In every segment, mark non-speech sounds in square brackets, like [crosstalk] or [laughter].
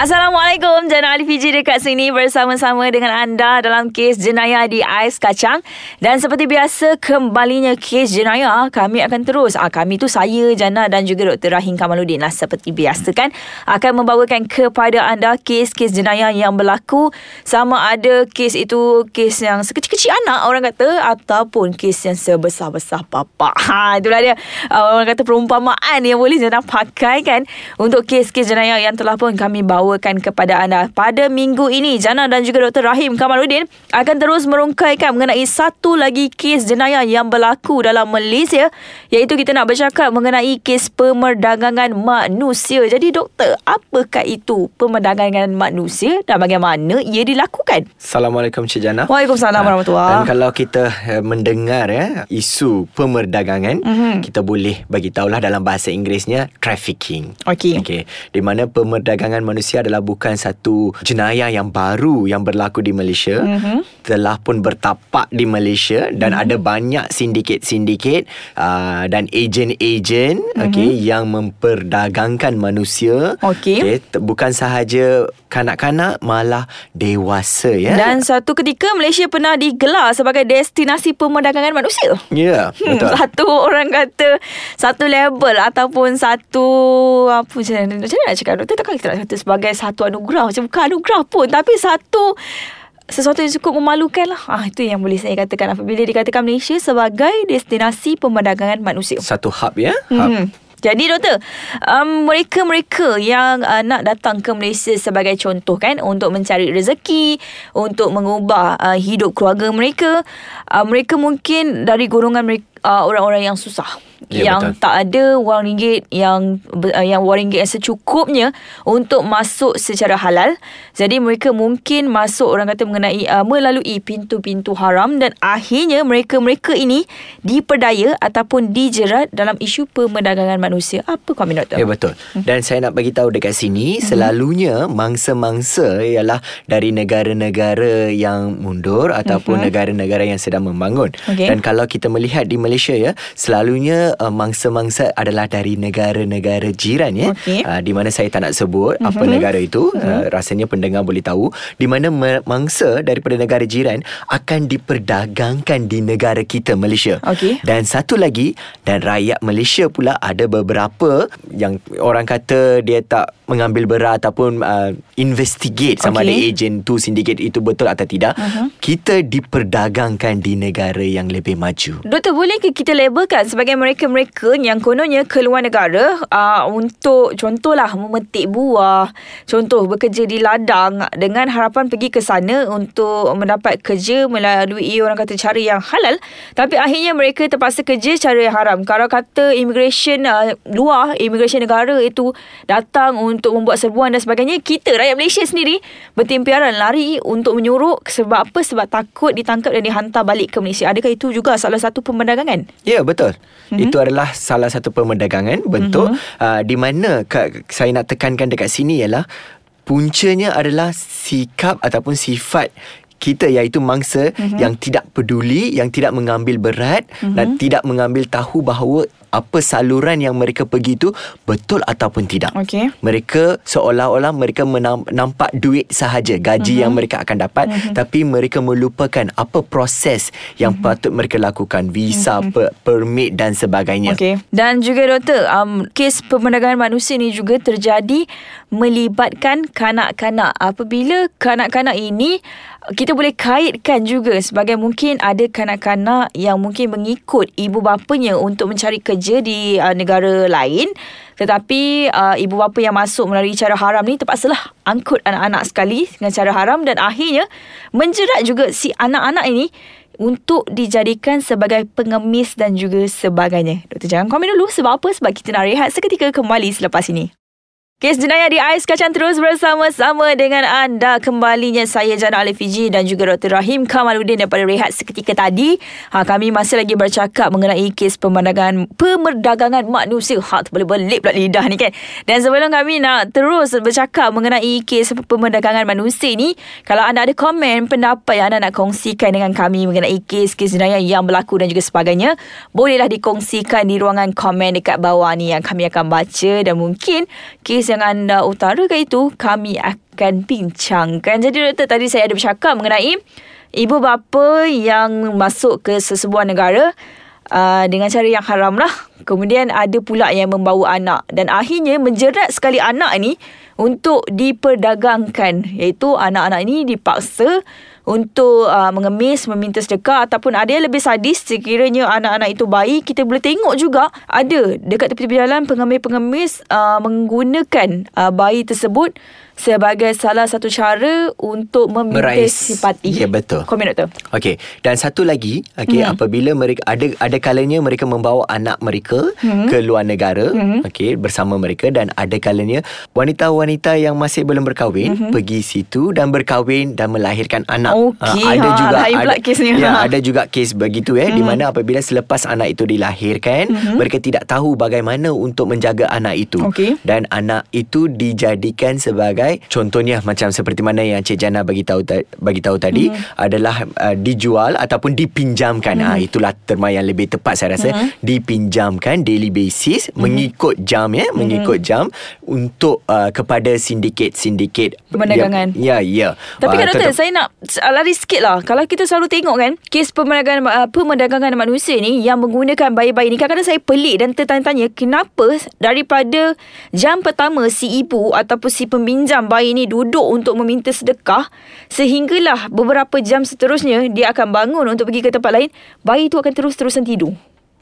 Assalamualaikum. Jana Ali Fiji dekat sini bersama-sama dengan anda dalam kes jenayah di Ais Kacang. Dan seperti biasa kembalinya kes jenayah kami akan terus. Ah, kami tu saya Jana dan juga Dr. Rahim Kamaluddin lah seperti biasa kan akan membawakan kepada anda kes-kes jenayah yang berlaku. Sama ada kes itu kes yang sekecil-kecil anak orang kata ataupun kes yang sebesar-besar papa [laughs] ha, itulah dia. Uh, orang kata perumpamaan yang boleh Jana pakai kan. Untuk kes-kes jenayah yang telah pun kami bawa bawakan kepada anda. Pada minggu ini, Jana dan juga Dr. Rahim Kamaluddin akan terus merungkaikan mengenai satu lagi kes jenayah yang berlaku dalam Malaysia iaitu kita nak bercakap mengenai kes pemerdagangan manusia. Jadi doktor, apakah itu pemerdagangan manusia dan bagaimana ia dilakukan? Assalamualaikum Cik Jana. Waalaikumsalam warahmatullahi. Dan kalau kita uh, mendengar ya isu pemerdagangan, mm-hmm. kita boleh bagi tahulah dalam bahasa Inggerisnya trafficking. Okey. Okey. Di mana pemerdagangan manusia Malaysia adalah bukan satu jenayah yang baru yang berlaku di Malaysia. Mm-hmm. Telah pun bertapak di Malaysia dan mm-hmm. ada banyak sindiket-sindiket uh, dan ejen-ejen mm-hmm. okay, yang memperdagangkan manusia. Okey. Okay, bukan sahaja kanak-kanak malah dewasa ya. Dan satu ketika Malaysia pernah digelar sebagai destinasi pemerdagangan manusia. Ya, yeah, hmm, betul. Hmm, satu orang kata satu label ataupun satu apa macam mana nak cakap doktor takkan kita nak kata sebagai sebagai satu anugerah macam bukan anugerah pun tapi satu sesuatu yang cukup memalukan lah. Ah, itu yang boleh saya katakan apabila dikatakan Malaysia sebagai destinasi pemerdagangan manusia. Satu hub ya? Hub. Hmm. Jadi doktor, um, mereka-mereka yang uh, nak datang ke Malaysia sebagai contoh kan untuk mencari rezeki, untuk mengubah uh, hidup keluarga mereka, uh, mereka mungkin dari golongan mereka uh, orang-orang yang susah ya, yang betul. tak ada wang ringgit yang uh, yang wang ringgit yang secukupnya untuk masuk secara halal jadi mereka mungkin masuk orang kata mengenai uh, melalui pintu-pintu haram dan akhirnya mereka-mereka ini diperdaya ataupun dijerat dalam isu pemerdagangan manusia apa komen doktor ya betul hmm. dan saya nak bagi tahu dekat sini hmm. selalunya mangsa-mangsa ialah dari negara-negara yang mundur ataupun hmm. negara-negara yang sedang membangun okay. dan kalau kita melihat di Malaysia ya selalunya uh, mangsa-mangsa adalah dari negara-negara jiran ya okay. uh, di mana saya tak nak sebut uh-huh. apa negara itu uh-huh. uh, rasanya pendengar boleh tahu di mana mangsa daripada negara jiran akan diperdagangkan di negara kita Malaysia okay. dan satu lagi dan rakyat Malaysia pula ada beberapa yang orang kata dia tak mengambil berat ataupun uh, investigate sama okay. ada ejen tu sindiket itu betul atau tidak uh-huh. kita diperdagangkan di negara yang lebih maju doktor boleh ke kita labelkan sebagai mereka-mereka yang kononnya keluar negara uh, untuk contohlah memetik buah, contoh bekerja di ladang dengan harapan pergi ke sana untuk mendapat kerja melalui orang kata cara yang halal tapi akhirnya mereka terpaksa kerja cara yang haram. Kalau kata immigration uh, luar, immigration negara itu datang untuk membuat serbuan dan sebagainya, kita rakyat Malaysia sendiri bertimpiaran lari untuk menyuruh sebab apa? Sebab takut ditangkap dan dihantar balik ke Malaysia. Adakah itu juga salah satu pemerdagangan? Ya, betul. Mm-hmm. Itu adalah salah satu pemerdagangan bentuk mm-hmm. uh, di mana saya nak tekankan dekat sini ialah puncanya adalah sikap ataupun sifat kita iaitu mangsa mm-hmm. yang tidak peduli yang tidak mengambil berat mm-hmm. dan tidak mengambil tahu bahawa apa saluran yang mereka pergi tu betul ataupun tidak. Okay. Mereka seolah-olah mereka nampak duit sahaja, gaji uh-huh. yang mereka akan dapat uh-huh. tapi mereka melupakan apa proses yang uh-huh. patut mereka lakukan, visa, uh-huh. per- permit dan sebagainya. Okay. Dan juga doktor, um, kes pemerdagangan manusia ni juga terjadi melibatkan kanak-kanak. Apabila kanak-kanak ini kita boleh kaitkan juga sebagai mungkin ada kanak-kanak yang mungkin mengikut ibu bapanya untuk mencari kerja di uh, negara lain tetapi uh, ibu bapa yang masuk melalui cara haram ni terpaksalah angkut anak-anak sekali dengan cara haram dan akhirnya menjerat juga si anak-anak ini untuk dijadikan sebagai pengemis dan juga sebagainya. Doktor jangan komen dulu sebab apa? Sebab kita nak rehat seketika kembali selepas ini. Kes jenayah di Ais Kacang terus bersama-sama dengan anda kembalinya saya Jana Ali Fiji dan juga Dr. Rahim Kamaluddin daripada Rehat seketika tadi. Ha, kami masih lagi bercakap mengenai kes pemandangan pemerdagangan manusia. Ha, boleh belik pula lidah ni kan. Dan sebelum kami nak terus bercakap mengenai kes pemerdagangan manusia ni, kalau anda ada komen, pendapat yang anda nak kongsikan dengan kami mengenai kes-kes jenayah yang berlaku dan juga sebagainya, bolehlah dikongsikan di ruangan komen dekat bawah ni yang kami akan baca dan mungkin kes yang anda utarakan itu kami akan bincangkan. Jadi doktor tadi saya ada bercakap mengenai ibu bapa yang masuk ke sesebuah negara uh, dengan cara yang haram lah. Kemudian ada pula yang membawa anak dan akhirnya menjerat sekali anak ni untuk diperdagangkan iaitu anak-anak ini dipaksa untuk uh, mengemis, meminta sedekah ataupun ada yang lebih sadis sekiranya anak-anak itu bayi, kita boleh tengok juga ada dekat tepi-tepi jalan pengemis-pengemis uh, menggunakan uh, bayi tersebut sebagai salah satu cara untuk meminta simpati. Ya betul. Komen doktor. Okey, dan satu lagi, okey, hmm. apabila mereka ada ada kalanya mereka membawa anak mereka hmm. ke luar negara, hmm. okey, bersama mereka dan ada kalanya wanita-wanita yang masih belum berkahwin hmm. pergi situ dan berkahwin dan melahirkan anak. Okey, ha, ada ha, juga ada kesnya. Ya, [laughs] ada juga kes begitu eh hmm. di mana apabila selepas anak itu dilahirkan, hmm. mereka tidak tahu bagaimana untuk menjaga anak itu. Okay. Dan anak itu dijadikan sebagai contohnya macam seperti mana yang Cik Jana bagi tahu bagi tahu tadi mm-hmm. adalah uh, dijual ataupun dipinjamkan mm-hmm. ah itulah terma yang lebih tepat saya rasa mm-hmm. dipinjamkan daily basis mm-hmm. mengikut jam ya mm-hmm. mengikut jam untuk uh, kepada sindiket-sindiket perdagangan ya ya, tapi kan uh, doktor saya nak lari sikit lah. Kalau kita selalu tengok kan kes perdagangan uh, perdagangan manusia ni yang menggunakan bayi-bayi ni kadang-kadang saya pelik dan tertanya-tanya kenapa daripada jam pertama si ibu ataupun si peminjam jam bayi ni duduk untuk meminta sedekah sehinggalah beberapa jam seterusnya dia akan bangun untuk pergi ke tempat lain bayi tu akan terus-terusan tidur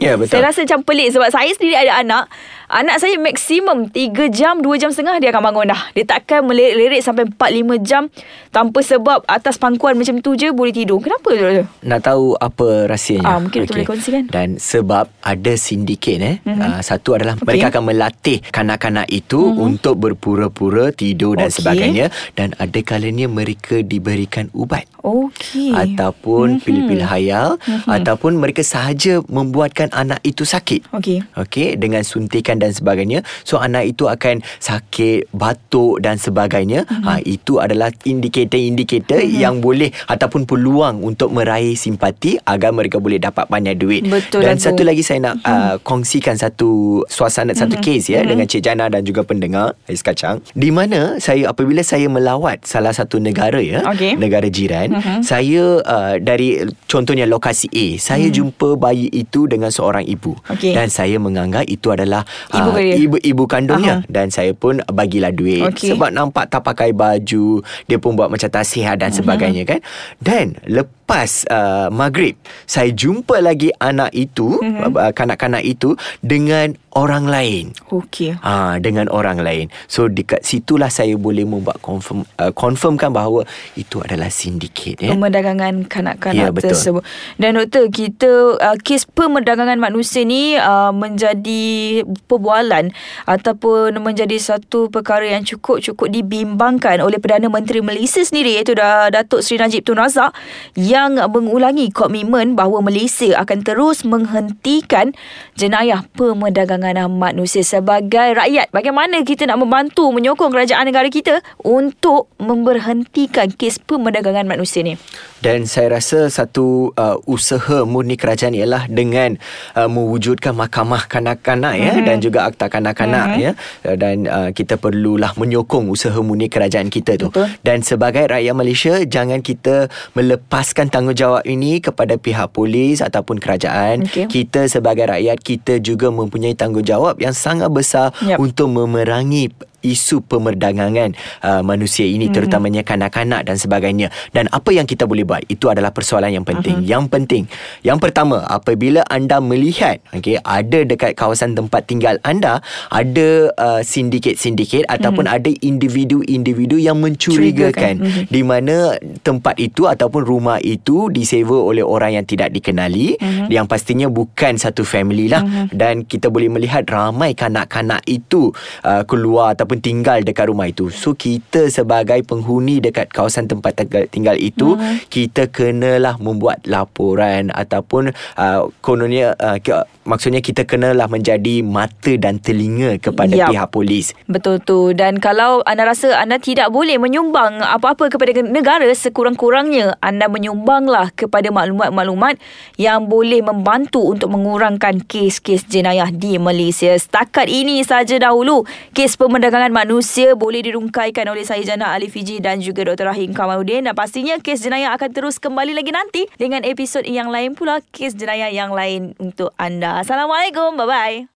Ya betul. Saya rasa macam pelik sebab saya sendiri ada anak. Anak saya maksimum 3 jam, 2 jam setengah dia akan bangun dah. Dia takkan melirik sampai 4-5 jam tanpa sebab atas pangkuan macam tu je boleh tidur. Kenapa tu? Nak tahu apa rahsianya? Ah, mungkin okay. boleh kongsikan. Dan sebab ada sindiket eh. Mm-hmm. Uh, satu adalah okay. mereka akan melatih kanak-kanak itu mm-hmm. untuk berpura-pura tidur dan okay. sebagainya. Dan ada kalanya mereka diberikan ubat. Okey. Ataupun mm-hmm. pil-pil hayal. Mm-hmm. Ataupun mereka sahaja membuatkan anak itu sakit. Okey. Okey, dengan suntikan dan sebagainya. So anak itu akan sakit, batuk dan sebagainya. Mm-hmm. Ha itu adalah indikator-indikator mm-hmm. yang boleh ataupun peluang untuk meraih simpati agar mereka boleh dapat banyak duit. Betul dan satu lagi saya nak mm-hmm. uh, kongsikan satu suasana mm-hmm. satu kes ya mm-hmm. dengan Cik Jana dan juga pendengar Ais Kacang. Di mana saya apabila saya melawat salah satu negara ya, okay. negara jiran, mm-hmm. saya uh, dari contohnya lokasi A, saya mm-hmm. jumpa bayi itu dengan seorang ibu okay. dan saya menganggap itu adalah ibu uh, ibu ibu kandungnya Aha. dan saya pun bagilah duit okay. sebab nampak tak pakai baju dia pun buat macam tak sihat dan uh-huh. sebagainya kan dan lepas uh, maghrib saya jumpa lagi anak itu uh-huh. kanak-kanak itu dengan orang lain. Okey. Ha dengan orang lain. So dekat situlah saya boleh membuat confirm uh, confirmkan bahawa itu adalah sindiket ya. Pemerdagangan kanak-kanak ya, tersebut. Dan doktor kita uh, kes pemerdagangan manusia ni uh, menjadi perbualan ataupun menjadi satu perkara yang cukup-cukup dibimbangkan oleh Perdana Menteri Malaysia sendiri iaitu Datuk Seri Najib Tun Razak yang mengulangi komitmen bahawa Malaysia akan terus menghentikan jenayah pemerdagangan perdagangan manusia sebagai rakyat. Bagaimana kita nak membantu menyokong kerajaan negara kita untuk memberhentikan kes pemerdagangan manusia ni? Dan saya rasa satu uh, usaha murni kerajaan ialah dengan uh, mewujudkan mahkamah kanak-kanak mm-hmm. ya dan juga akta kanak-kanak mm-hmm. ya dan uh, kita perlulah menyokong usaha murni kerajaan kita tu. Betul. Dan sebagai rakyat Malaysia jangan kita melepaskan tanggungjawab ini kepada pihak polis ataupun kerajaan. Okay. Kita sebagai rakyat kita juga mempunyai tanggungjawab yang sangat besar yep. untuk memerangi isu pemerdagangan uh, manusia ini mm-hmm. terutamanya kanak-kanak dan sebagainya dan apa yang kita boleh buat itu adalah persoalan yang penting uh-huh. yang penting yang pertama apabila anda melihat okey ada dekat kawasan tempat tinggal anda ada uh, sindiket-sindiket mm-hmm. ataupun ada individu-individu yang mencurigakan mm-hmm. di mana tempat itu ataupun rumah itu disewa oleh orang yang tidak dikenali mm-hmm. yang pastinya bukan satu family lah mm-hmm. dan kita boleh melihat ramai kanak-kanak itu uh, keluar ataupun ataupun tinggal dekat rumah itu. So kita sebagai penghuni dekat kawasan tempat tinggal itu, hmm. kita kenalah membuat laporan ataupun uh, kononnya uh, maksudnya kita kenalah menjadi mata dan telinga kepada yep. pihak polis. Betul tu. Dan kalau anda rasa anda tidak boleh menyumbang apa-apa kepada negara sekurang-kurangnya anda menyumbanglah kepada maklumat-maklumat yang boleh membantu untuk mengurangkan kes-kes jenayah di Malaysia. Setakat ini saja dahulu kes pemerdagangan manusia boleh dirungkaikan oleh saya Jana Ali Fiji dan juga Dr. Rahim Kamaluddin dan pastinya kes jenayah akan terus kembali lagi nanti dengan episod yang lain pula kes jenayah yang lain untuk anda. Assalamualaikum. Bye-bye.